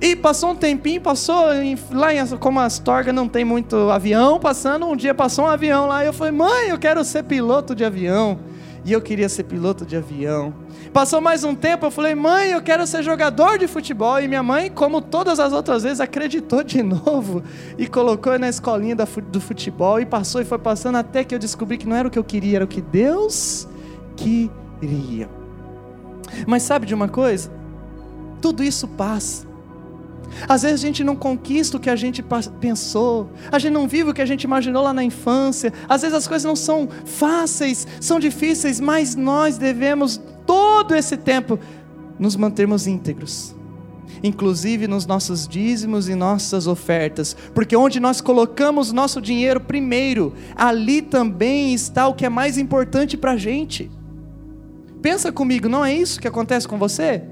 E passou um tempinho, passou lá em, como Astorga não tem muito avião passando, um dia passou um avião lá e eu falei: "Mãe, eu quero ser piloto de avião". E eu queria ser piloto de avião. Passou mais um tempo, eu falei: "Mãe, eu quero ser jogador de futebol". E minha mãe, como todas as outras vezes, acreditou de novo e colocou na escolinha do futebol e passou e foi passando até que eu descobri que não era o que eu queria, era o que Deus queria. Mas sabe de uma coisa? Tudo isso passa. Às vezes a gente não conquista o que a gente pensou, a gente não vive o que a gente imaginou lá na infância, às vezes as coisas não são fáceis, são difíceis, mas nós devemos todo esse tempo nos mantermos íntegros, inclusive nos nossos dízimos e nossas ofertas, porque onde nós colocamos nosso dinheiro primeiro, ali também está o que é mais importante para a gente. Pensa comigo, não é isso que acontece com você?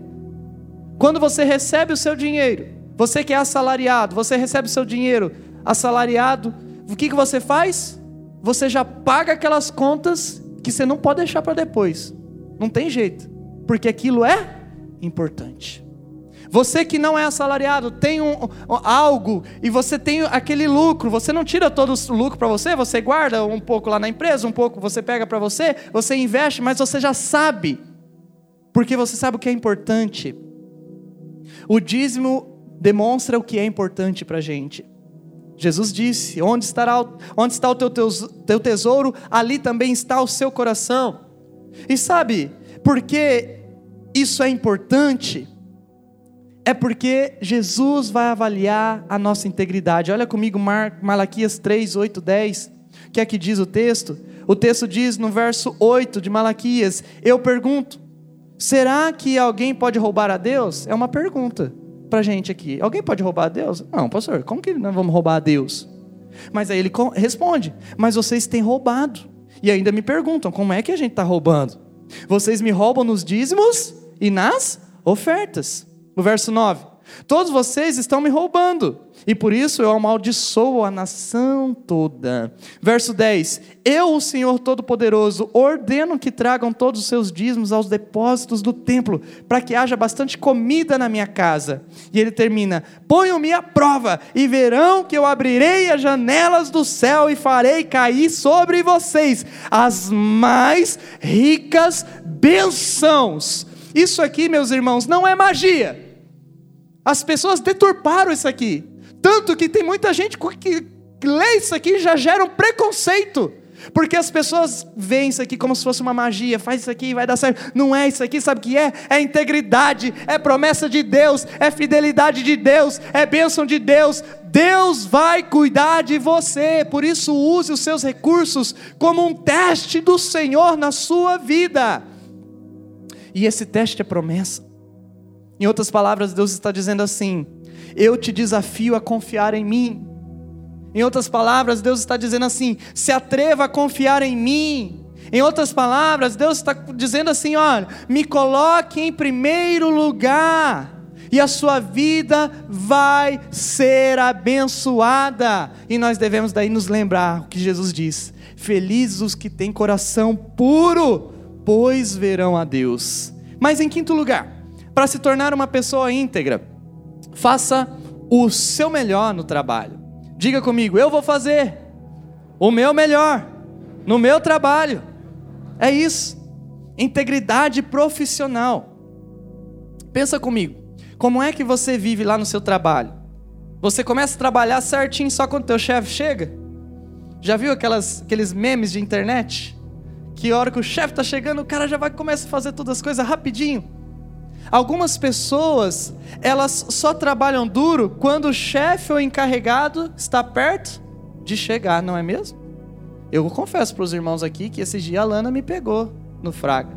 Quando você recebe o seu dinheiro, você que é assalariado, você recebe seu dinheiro assalariado, o que, que você faz? Você já paga aquelas contas que você não pode deixar para depois. Não tem jeito, porque aquilo é importante. Você que não é assalariado, tem um, algo e você tem aquele lucro, você não tira todo o lucro para você, você guarda um pouco lá na empresa, um pouco você pega para você, você investe, mas você já sabe, porque você sabe o que é importante. O dízimo demonstra o que é importante para a gente. Jesus disse: onde, estará, onde está o teu, teu tesouro, ali também está o seu coração. E sabe, por que isso é importante? É porque Jesus vai avaliar a nossa integridade. Olha comigo, Mar, Malaquias 3, 8, 10. O que é que diz o texto? O texto diz no verso 8 de Malaquias: Eu pergunto, será que alguém pode roubar a Deus? É uma pergunta para a gente aqui: alguém pode roubar a Deus? Não, pastor, como que nós vamos roubar a Deus? Mas aí ele responde: mas vocês têm roubado. E ainda me perguntam: como é que a gente está roubando? Vocês me roubam nos dízimos e nas ofertas. No verso 9: Todos vocês estão me roubando, e por isso eu amaldiçoo a nação toda. Verso 10: Eu, o Senhor Todo-Poderoso, ordeno que tragam todos os seus dízimos aos depósitos do templo, para que haja bastante comida na minha casa. E ele termina: Ponham-me à prova, e verão que eu abrirei as janelas do céu e farei cair sobre vocês as mais ricas bênçãos. Isso aqui, meus irmãos, não é magia. As pessoas deturparam isso aqui. Tanto que tem muita gente que lê isso aqui e já gera um preconceito. Porque as pessoas veem isso aqui como se fosse uma magia, faz isso aqui e vai dar certo. Não é isso aqui, sabe o que é? É integridade, é promessa de Deus, é fidelidade de Deus, é bênção de Deus. Deus vai cuidar de você, por isso use os seus recursos como um teste do Senhor na sua vida. E esse teste é promessa. Em outras palavras, Deus está dizendo assim: Eu te desafio a confiar em mim. Em outras palavras, Deus está dizendo assim: Se atreva a confiar em mim. Em outras palavras, Deus está dizendo assim: Olha, me coloque em primeiro lugar. E a sua vida vai ser abençoada. E nós devemos daí nos lembrar o que Jesus diz: Felizes os que têm coração puro, pois verão a Deus. Mas em quinto lugar, para se tornar uma pessoa íntegra, faça o seu melhor no trabalho. Diga comigo, eu vou fazer o meu melhor no meu trabalho. É isso. Integridade profissional. Pensa comigo, como é que você vive lá no seu trabalho? Você começa a trabalhar certinho só quando teu chefe chega? Já viu aquelas, aqueles memes de internet? Que hora que o chefe está chegando, o cara já vai começar a fazer todas as coisas rapidinho. Algumas pessoas, elas só trabalham duro quando o chefe ou encarregado está perto de chegar, não é mesmo? Eu confesso para os irmãos aqui que esse dia a Lana me pegou no fraga.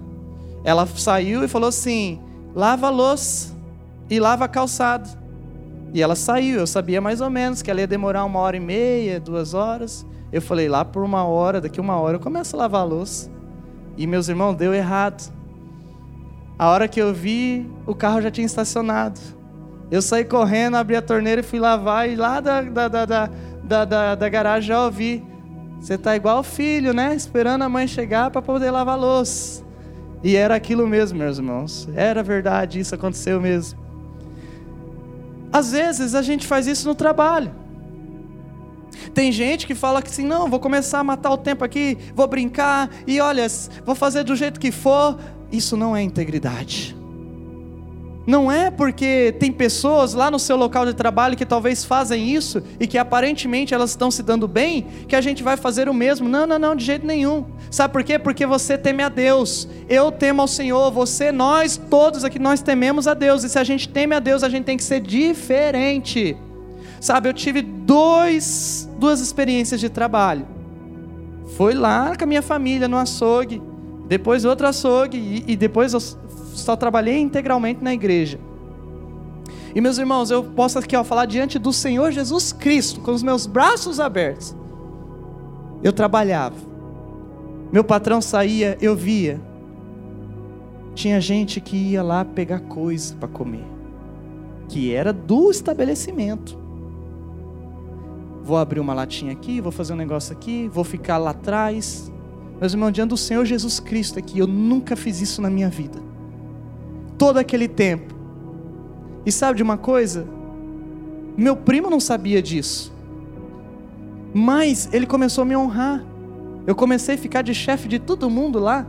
Ela saiu e falou assim: lava a louça e lava a calçada. E ela saiu, eu sabia mais ou menos que ela ia demorar uma hora e meia, duas horas. Eu falei, lá por uma hora, daqui uma hora eu começo a lavar a louça. E meus irmãos, deu errado. A hora que eu vi, o carro já tinha estacionado. Eu saí correndo, abri a torneira e fui lavar, e lá da, da, da, da, da, da, garagem já ouvi. Você tá igual filho, né? Esperando a mãe chegar para poder lavar louça. E era aquilo mesmo, meus irmãos. Era verdade, isso aconteceu mesmo. Às vezes a gente faz isso no trabalho. Tem gente que fala que assim, não, vou começar a matar o tempo aqui, vou brincar e olha, vou fazer do jeito que for. Isso não é integridade. Não é porque tem pessoas lá no seu local de trabalho que talvez fazem isso e que aparentemente elas estão se dando bem, que a gente vai fazer o mesmo. Não, não, não, de jeito nenhum. Sabe por quê? Porque você teme a Deus. Eu temo ao Senhor, você, nós, todos aqui, nós tememos a Deus. E se a gente teme a Deus, a gente tem que ser diferente. Sabe, eu tive dois, duas experiências de trabalho. Foi lá com a minha família no açougue, depois outro açougue, e, e depois eu só trabalhei integralmente na igreja. E meus irmãos, eu posso aqui ó, falar diante do Senhor Jesus Cristo, com os meus braços abertos. Eu trabalhava. Meu patrão saía, eu via. Tinha gente que ia lá pegar coisa para comer, que era do estabelecimento. Vou abrir uma latinha aqui, vou fazer um negócio aqui, vou ficar lá atrás. Meus irmãos, diante do Senhor Jesus Cristo aqui, eu nunca fiz isso na minha vida todo aquele tempo. E sabe de uma coisa? Meu primo não sabia disso. Mas ele começou a me honrar. Eu comecei a ficar de chefe de todo mundo lá,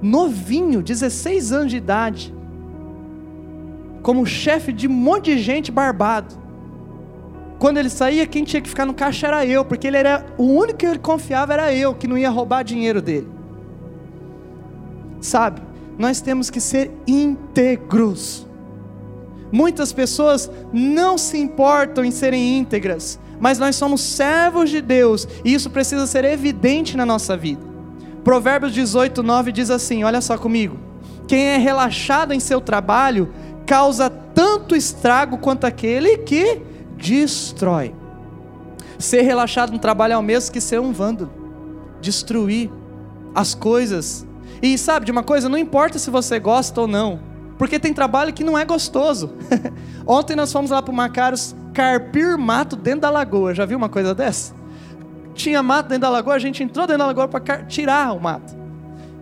novinho, 16 anos de idade. Como chefe de um monte de gente barbado. Quando ele saía, quem tinha que ficar no caixa era eu, porque ele era o único que ele confiava era eu, que não ia roubar dinheiro dele. Sabe? nós temos que ser íntegros. Muitas pessoas não se importam em serem íntegras, mas nós somos servos de Deus e isso precisa ser evidente na nossa vida. Provérbios 18, 9 diz assim: olha só comigo. Quem é relaxado em seu trabalho causa tanto estrago quanto aquele que destrói. Ser relaxado no trabalho é o mesmo que ser um vândalo, destruir as coisas e sabe de uma coisa? Não importa se você gosta ou não, porque tem trabalho que não é gostoso. Ontem nós fomos lá para o Macaros carpir mato dentro da lagoa. Já viu uma coisa dessa? Tinha mato dentro da lagoa, a gente entrou dentro da lagoa para tirar o mato.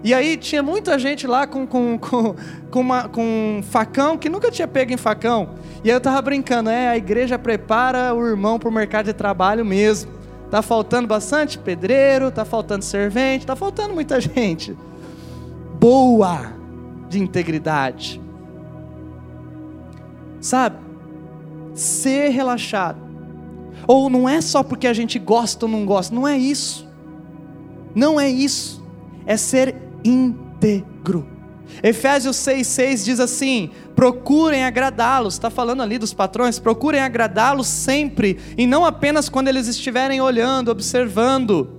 E aí tinha muita gente lá com, com, com, com, uma, com um facão que nunca tinha pego em facão. E aí eu tava brincando, é, a igreja prepara o irmão para o mercado de trabalho mesmo. Tá faltando bastante pedreiro, tá faltando servente, tá faltando muita gente boa de integridade. Sabe? Ser relaxado. Ou não é só porque a gente gosta ou não gosta, não é isso. Não é isso. É ser íntegro. Efésios 6,6 diz assim: procurem agradá-los, está falando ali dos patrões, procurem agradá-los sempre, e não apenas quando eles estiverem olhando, observando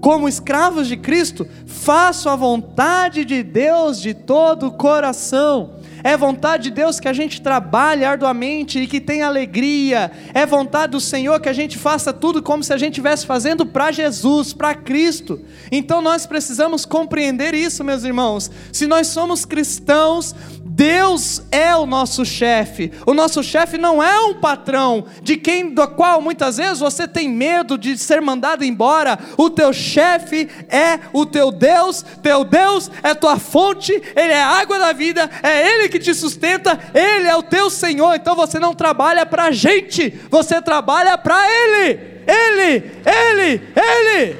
como escravos de Cristo, faço a vontade de Deus de todo o coração. É vontade de Deus que a gente trabalhe arduamente e que tenha alegria. É vontade do Senhor que a gente faça tudo como se a gente estivesse fazendo para Jesus, para Cristo. Então nós precisamos compreender isso, meus irmãos. Se nós somos cristãos, Deus é o nosso chefe. O nosso chefe não é um patrão de quem do qual muitas vezes você tem medo de ser mandado embora. O teu chefe é o teu Deus. Teu Deus é tua fonte, ele é a água da vida, é ele que te sustenta, ele é o teu Senhor. Então você não trabalha para a gente, você trabalha para ele. Ele, ele, ele.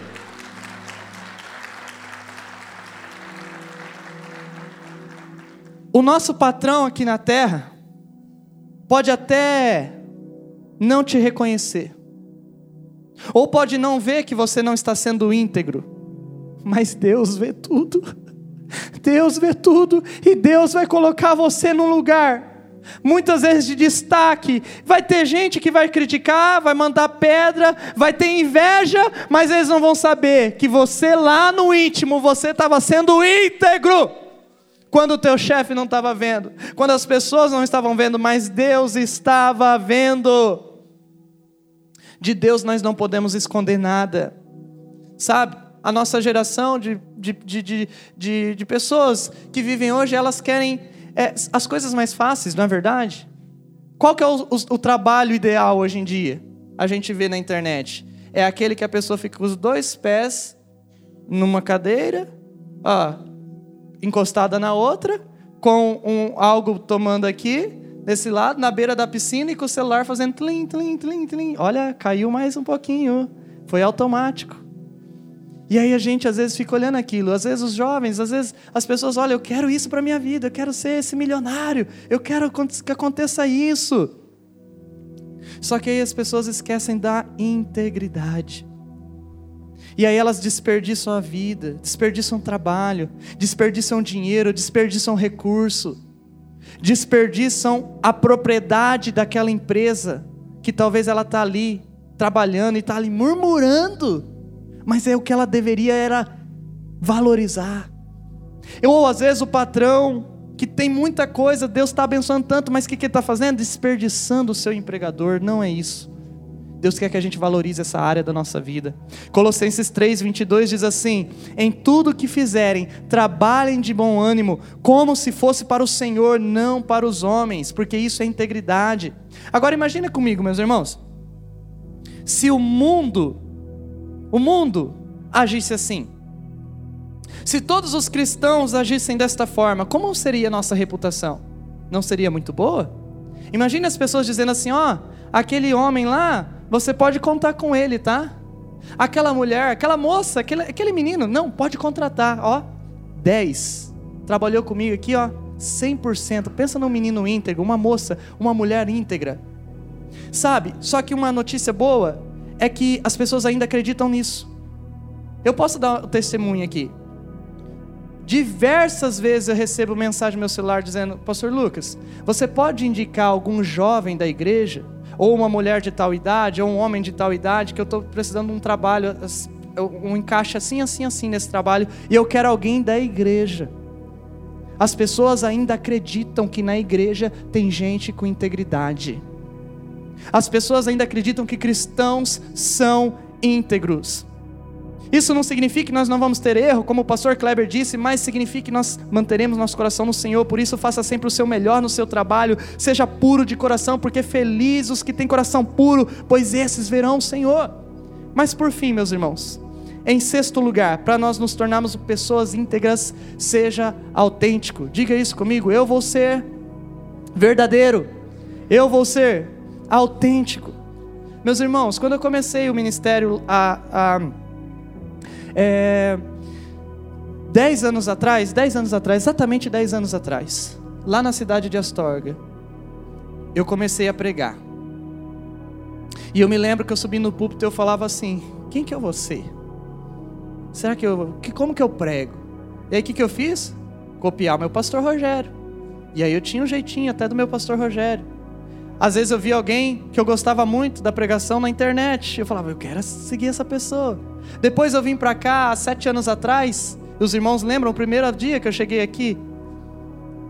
O nosso patrão aqui na terra pode até não te reconhecer, ou pode não ver que você não está sendo íntegro, mas Deus vê tudo. Deus vê tudo e Deus vai colocar você num lugar muitas vezes de destaque. Vai ter gente que vai criticar, vai mandar pedra, vai ter inveja, mas eles não vão saber que você lá no íntimo, você estava sendo íntegro. Quando o teu chefe não estava vendo, quando as pessoas não estavam vendo, mas Deus estava vendo. De Deus nós não podemos esconder nada, sabe? A nossa geração de, de, de, de, de pessoas que vivem hoje, elas querem é, as coisas mais fáceis, não é verdade? Qual que é o, o, o trabalho ideal hoje em dia? A gente vê na internet. É aquele que a pessoa fica com os dois pés numa cadeira, ó, encostada na outra, com um, algo tomando aqui, desse lado, na beira da piscina e com o celular fazendo tlim, tlim, tlim, tlim. Olha, caiu mais um pouquinho. Foi automático. E aí a gente às vezes fica olhando aquilo, às vezes os jovens, às vezes as pessoas olham, eu quero isso para minha vida, eu quero ser esse milionário, eu quero que aconteça isso. Só que aí as pessoas esquecem da integridade. E aí elas desperdiçam a vida, desperdiçam trabalho, desperdiçam dinheiro, desperdiçam recurso, desperdiçam a propriedade daquela empresa que talvez ela está ali trabalhando e está ali murmurando mas é o que ela deveria era valorizar. Ou às vezes o patrão que tem muita coisa, Deus está abençoando tanto, mas o que, que ele está fazendo? Desperdiçando o seu empregador. Não é isso. Deus quer que a gente valorize essa área da nossa vida. Colossenses 3, 22 diz assim: Em tudo que fizerem, trabalhem de bom ânimo, como se fosse para o Senhor, não para os homens, porque isso é integridade. Agora imagine comigo, meus irmãos, se o mundo o mundo agisse assim. Se todos os cristãos agissem desta forma, como seria a nossa reputação? Não seria muito boa? Imagine as pessoas dizendo assim: ó, aquele homem lá, você pode contar com ele, tá? Aquela mulher, aquela moça, aquele, aquele menino, não, pode contratar, ó, 10. Trabalhou comigo aqui, ó, 100%. Pensa num menino íntegro, uma moça, uma mulher íntegra. Sabe? Só que uma notícia boa é que as pessoas ainda acreditam nisso. Eu posso dar o testemunho aqui. Diversas vezes eu recebo mensagem no meu celular dizendo: Pastor Lucas, você pode indicar algum jovem da igreja, ou uma mulher de tal idade, ou um homem de tal idade, que eu estou precisando de um trabalho, um encaixe assim, assim, assim nesse trabalho, e eu quero alguém da igreja. As pessoas ainda acreditam que na igreja tem gente com integridade. As pessoas ainda acreditam que cristãos são íntegros. Isso não significa que nós não vamos ter erro, como o pastor Kleber disse, mas significa que nós manteremos nosso coração no Senhor. Por isso, faça sempre o seu melhor no seu trabalho, seja puro de coração, porque felizes os que têm coração puro, pois esses verão o Senhor. Mas por fim, meus irmãos, em sexto lugar, para nós nos tornarmos pessoas íntegras, seja autêntico. Diga isso comigo: eu vou ser verdadeiro, eu vou ser autêntico. Meus irmãos, quando eu comecei o ministério há, há é, dez anos atrás, dez anos atrás, exatamente dez anos atrás, lá na cidade de Astorga, eu comecei a pregar. E eu me lembro que eu subi no púlpito e eu falava assim: quem que vou ser? Será que eu. Que, como que eu prego? E aí o que, que eu fiz? Copiar o meu pastor Rogério. E aí eu tinha um jeitinho até do meu pastor Rogério. Às vezes eu via alguém que eu gostava muito da pregação na internet. Eu falava, eu quero seguir essa pessoa. Depois eu vim para cá, há sete anos atrás. Os irmãos lembram o primeiro dia que eu cheguei aqui?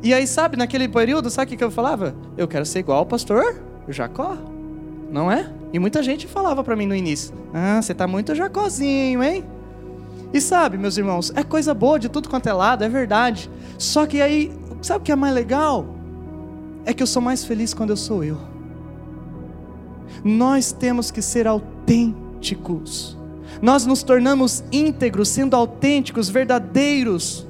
E aí, sabe, naquele período, sabe o que eu falava? Eu quero ser igual ao pastor Jacó. Não é? E muita gente falava para mim no início: Ah, você tá muito Jacózinho, hein? E sabe, meus irmãos, é coisa boa de tudo quanto é lado, é verdade. Só que aí, sabe o que é mais legal? É que eu sou mais feliz quando eu sou eu. Nós temos que ser autênticos. Nós nos tornamos íntegros, sendo autênticos, verdadeiros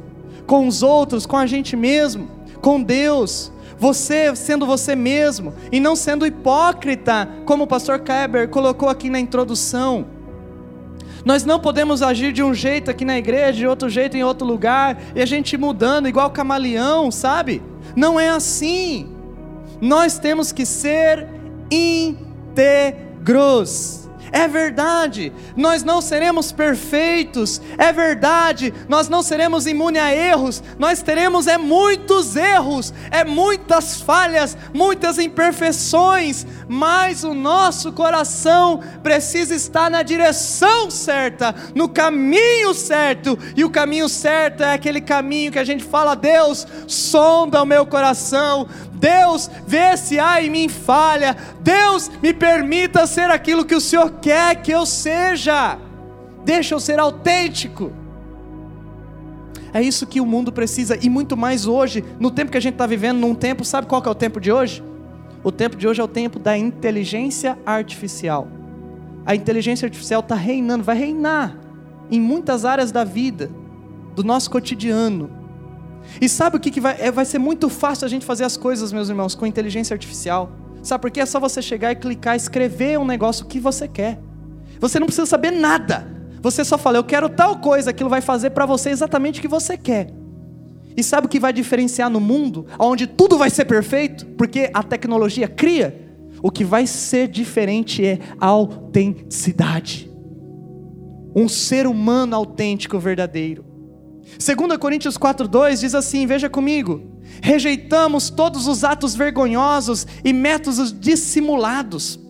com os outros, com a gente mesmo, com Deus. Você sendo você mesmo e não sendo hipócrita, como o pastor Keber colocou aqui na introdução. Nós não podemos agir de um jeito aqui na igreja, de outro jeito em outro lugar, e a gente mudando igual camaleão, sabe? Não é assim nós temos que ser íntegros. É verdade, nós não seremos perfeitos. É verdade, nós não seremos imunes a erros. Nós teremos é muitos erros, é muitas falhas, muitas imperfeições. Mas o nosso coração precisa estar na direção certa, no caminho certo. E o caminho certo é aquele caminho que a gente fala: Deus, sonda o meu coração. Deus, vê se há em mim falha. Deus, me permita ser aquilo que o Senhor quer que eu seja. Deixa eu ser autêntico. É isso que o mundo precisa e muito mais hoje, no tempo que a gente está vivendo, num tempo, sabe qual que é o tempo de hoje? O tempo de hoje é o tempo da inteligência artificial. A inteligência artificial está reinando, vai reinar em muitas áreas da vida, do nosso cotidiano. E sabe o que, que vai, é, vai ser muito fácil a gente fazer as coisas, meus irmãos, com inteligência artificial. Sabe por quê? É só você chegar e clicar, escrever um negócio que você quer. Você não precisa saber nada. Você só fala, eu quero tal coisa, aquilo vai fazer para você exatamente o que você quer. E sabe o que vai diferenciar no mundo, onde tudo vai ser perfeito? Porque a tecnologia cria. O que vai ser diferente é a autenticidade. Um ser humano autêntico, verdadeiro. 2 Coríntios 4,2 diz assim: Veja comigo. Rejeitamos todos os atos vergonhosos e métodos dissimulados.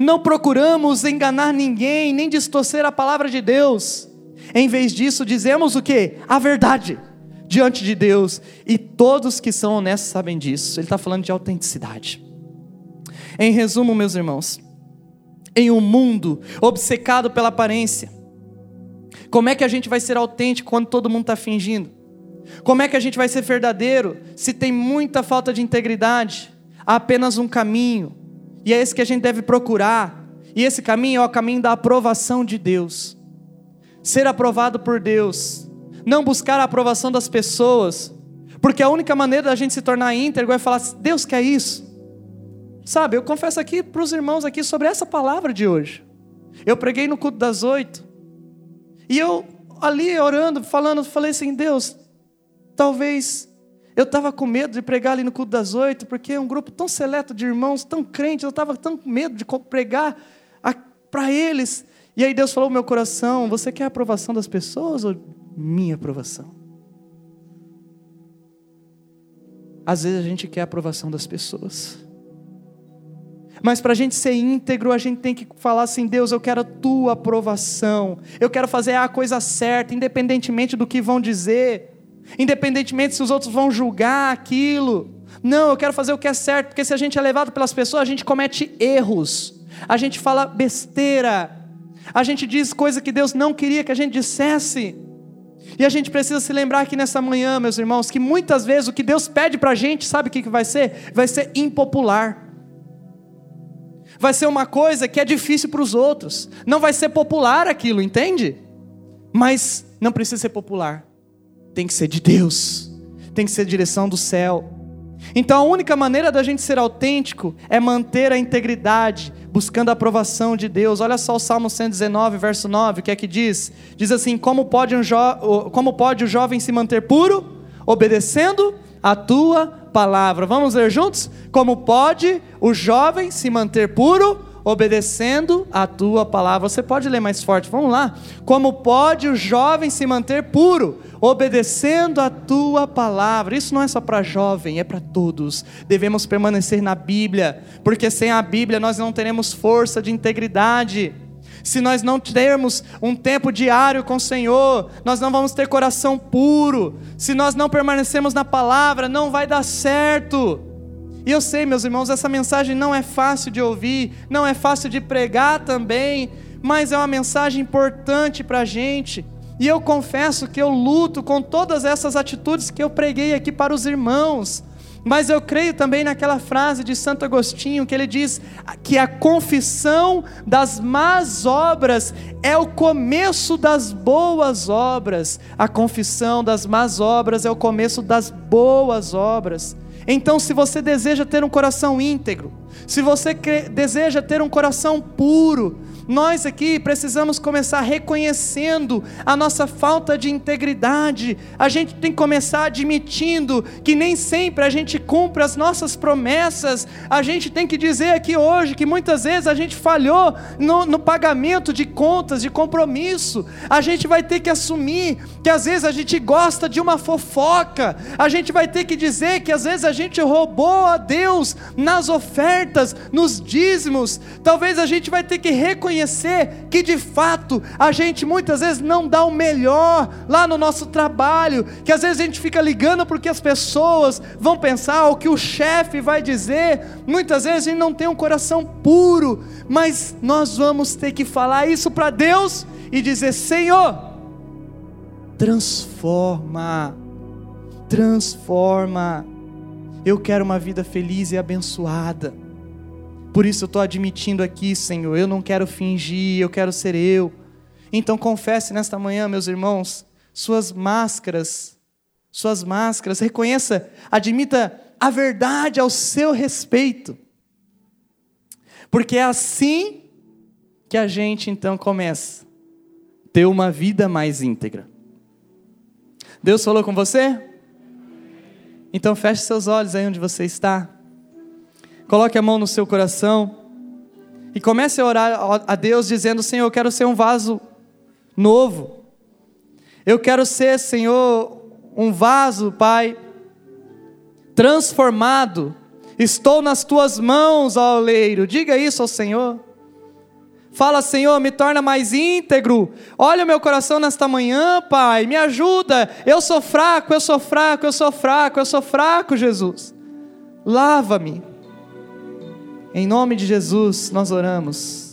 Não procuramos enganar ninguém, nem distorcer a palavra de Deus. Em vez disso, dizemos o que? A verdade diante de Deus. E todos que são honestos sabem disso. Ele está falando de autenticidade. Em resumo, meus irmãos, em um mundo obcecado pela aparência, como é que a gente vai ser autêntico quando todo mundo está fingindo? Como é que a gente vai ser verdadeiro se tem muita falta de integridade? Há apenas um caminho, e é esse que a gente deve procurar, e esse caminho é o caminho da aprovação de Deus. Ser aprovado por Deus, não buscar a aprovação das pessoas, porque a única maneira da gente se tornar íntegro é falar: Deus quer isso. Sabe, eu confesso aqui para os irmãos aqui sobre essa palavra de hoje. Eu preguei no culto das oito. E eu ali orando, falando, falei assim: Deus, talvez eu estava com medo de pregar ali no culto das oito, porque é um grupo tão seleto de irmãos, tão crentes, eu estava tão com medo de pregar para eles. E aí Deus falou meu coração: Você quer a aprovação das pessoas ou minha aprovação? Às vezes a gente quer a aprovação das pessoas. Mas para a gente ser íntegro, a gente tem que falar assim: Deus, eu quero a tua aprovação, eu quero fazer a coisa certa, independentemente do que vão dizer, independentemente se os outros vão julgar aquilo. Não, eu quero fazer o que é certo, porque se a gente é levado pelas pessoas, a gente comete erros, a gente fala besteira, a gente diz coisa que Deus não queria que a gente dissesse. E a gente precisa se lembrar aqui nessa manhã, meus irmãos, que muitas vezes o que Deus pede para a gente, sabe o que vai ser? Vai ser impopular vai ser uma coisa que é difícil para os outros, não vai ser popular aquilo, entende? Mas não precisa ser popular, tem que ser de Deus, tem que ser direção do céu. Então a única maneira da gente ser autêntico é manter a integridade, buscando a aprovação de Deus. Olha só o Salmo 119, verso 9, o que é que diz? Diz assim: Como pode, um como pode o jovem se manter puro? Obedecendo a tua palavra. Vamos ler juntos? Como pode o jovem se manter puro? Obedecendo a tua palavra. Você pode ler mais forte, vamos lá. Como pode o jovem se manter puro? Obedecendo a tua palavra. Isso não é só para jovem, é para todos. Devemos permanecer na Bíblia, porque sem a Bíblia nós não teremos força de integridade se nós não termos um tempo diário com o Senhor, nós não vamos ter coração puro. Se nós não permanecermos na palavra, não vai dar certo. E eu sei, meus irmãos, essa mensagem não é fácil de ouvir, não é fácil de pregar também, mas é uma mensagem importante para a gente. E eu confesso que eu luto com todas essas atitudes que eu preguei aqui para os irmãos. Mas eu creio também naquela frase de Santo Agostinho que ele diz que a confissão das más obras é o começo das boas obras. A confissão das más obras é o começo das boas obras. Então, se você deseja ter um coração íntegro, se você deseja ter um coração puro, nós aqui precisamos começar reconhecendo a nossa falta de integridade. A gente tem que começar admitindo que nem sempre a gente cumpre as nossas promessas. A gente tem que dizer aqui hoje que muitas vezes a gente falhou no, no pagamento de contas, de compromisso. A gente vai ter que assumir que às vezes a gente gosta de uma fofoca. A gente vai ter que dizer que às vezes a gente roubou a Deus nas ofertas, nos dízimos. Talvez a gente vai ter que reconhecer reconhecer que de fato a gente muitas vezes não dá o melhor lá no nosso trabalho, que às vezes a gente fica ligando porque as pessoas vão pensar, o que o chefe vai dizer, muitas vezes a gente não tem um coração puro, mas nós vamos ter que falar isso para Deus e dizer: Senhor, transforma, transforma. Eu quero uma vida feliz e abençoada. Por isso eu estou admitindo aqui, Senhor, eu não quero fingir, eu quero ser eu. Então confesse nesta manhã, meus irmãos, suas máscaras, suas máscaras, reconheça, admita a verdade ao seu respeito. Porque é assim que a gente então começa a ter uma vida mais íntegra. Deus falou com você? Então feche seus olhos aí onde você está. Coloque a mão no seu coração e comece a orar a Deus dizendo: Senhor, eu quero ser um vaso novo. Eu quero ser, Senhor, um vaso, Pai, transformado. Estou nas tuas mãos, ó oleiro. Diga isso ao Senhor. Fala, Senhor, me torna mais íntegro. Olha o meu coração nesta manhã, Pai. Me ajuda. Eu sou fraco, eu sou fraco, eu sou fraco, eu sou fraco, Jesus. Lava-me. Em nome de Jesus, nós oramos.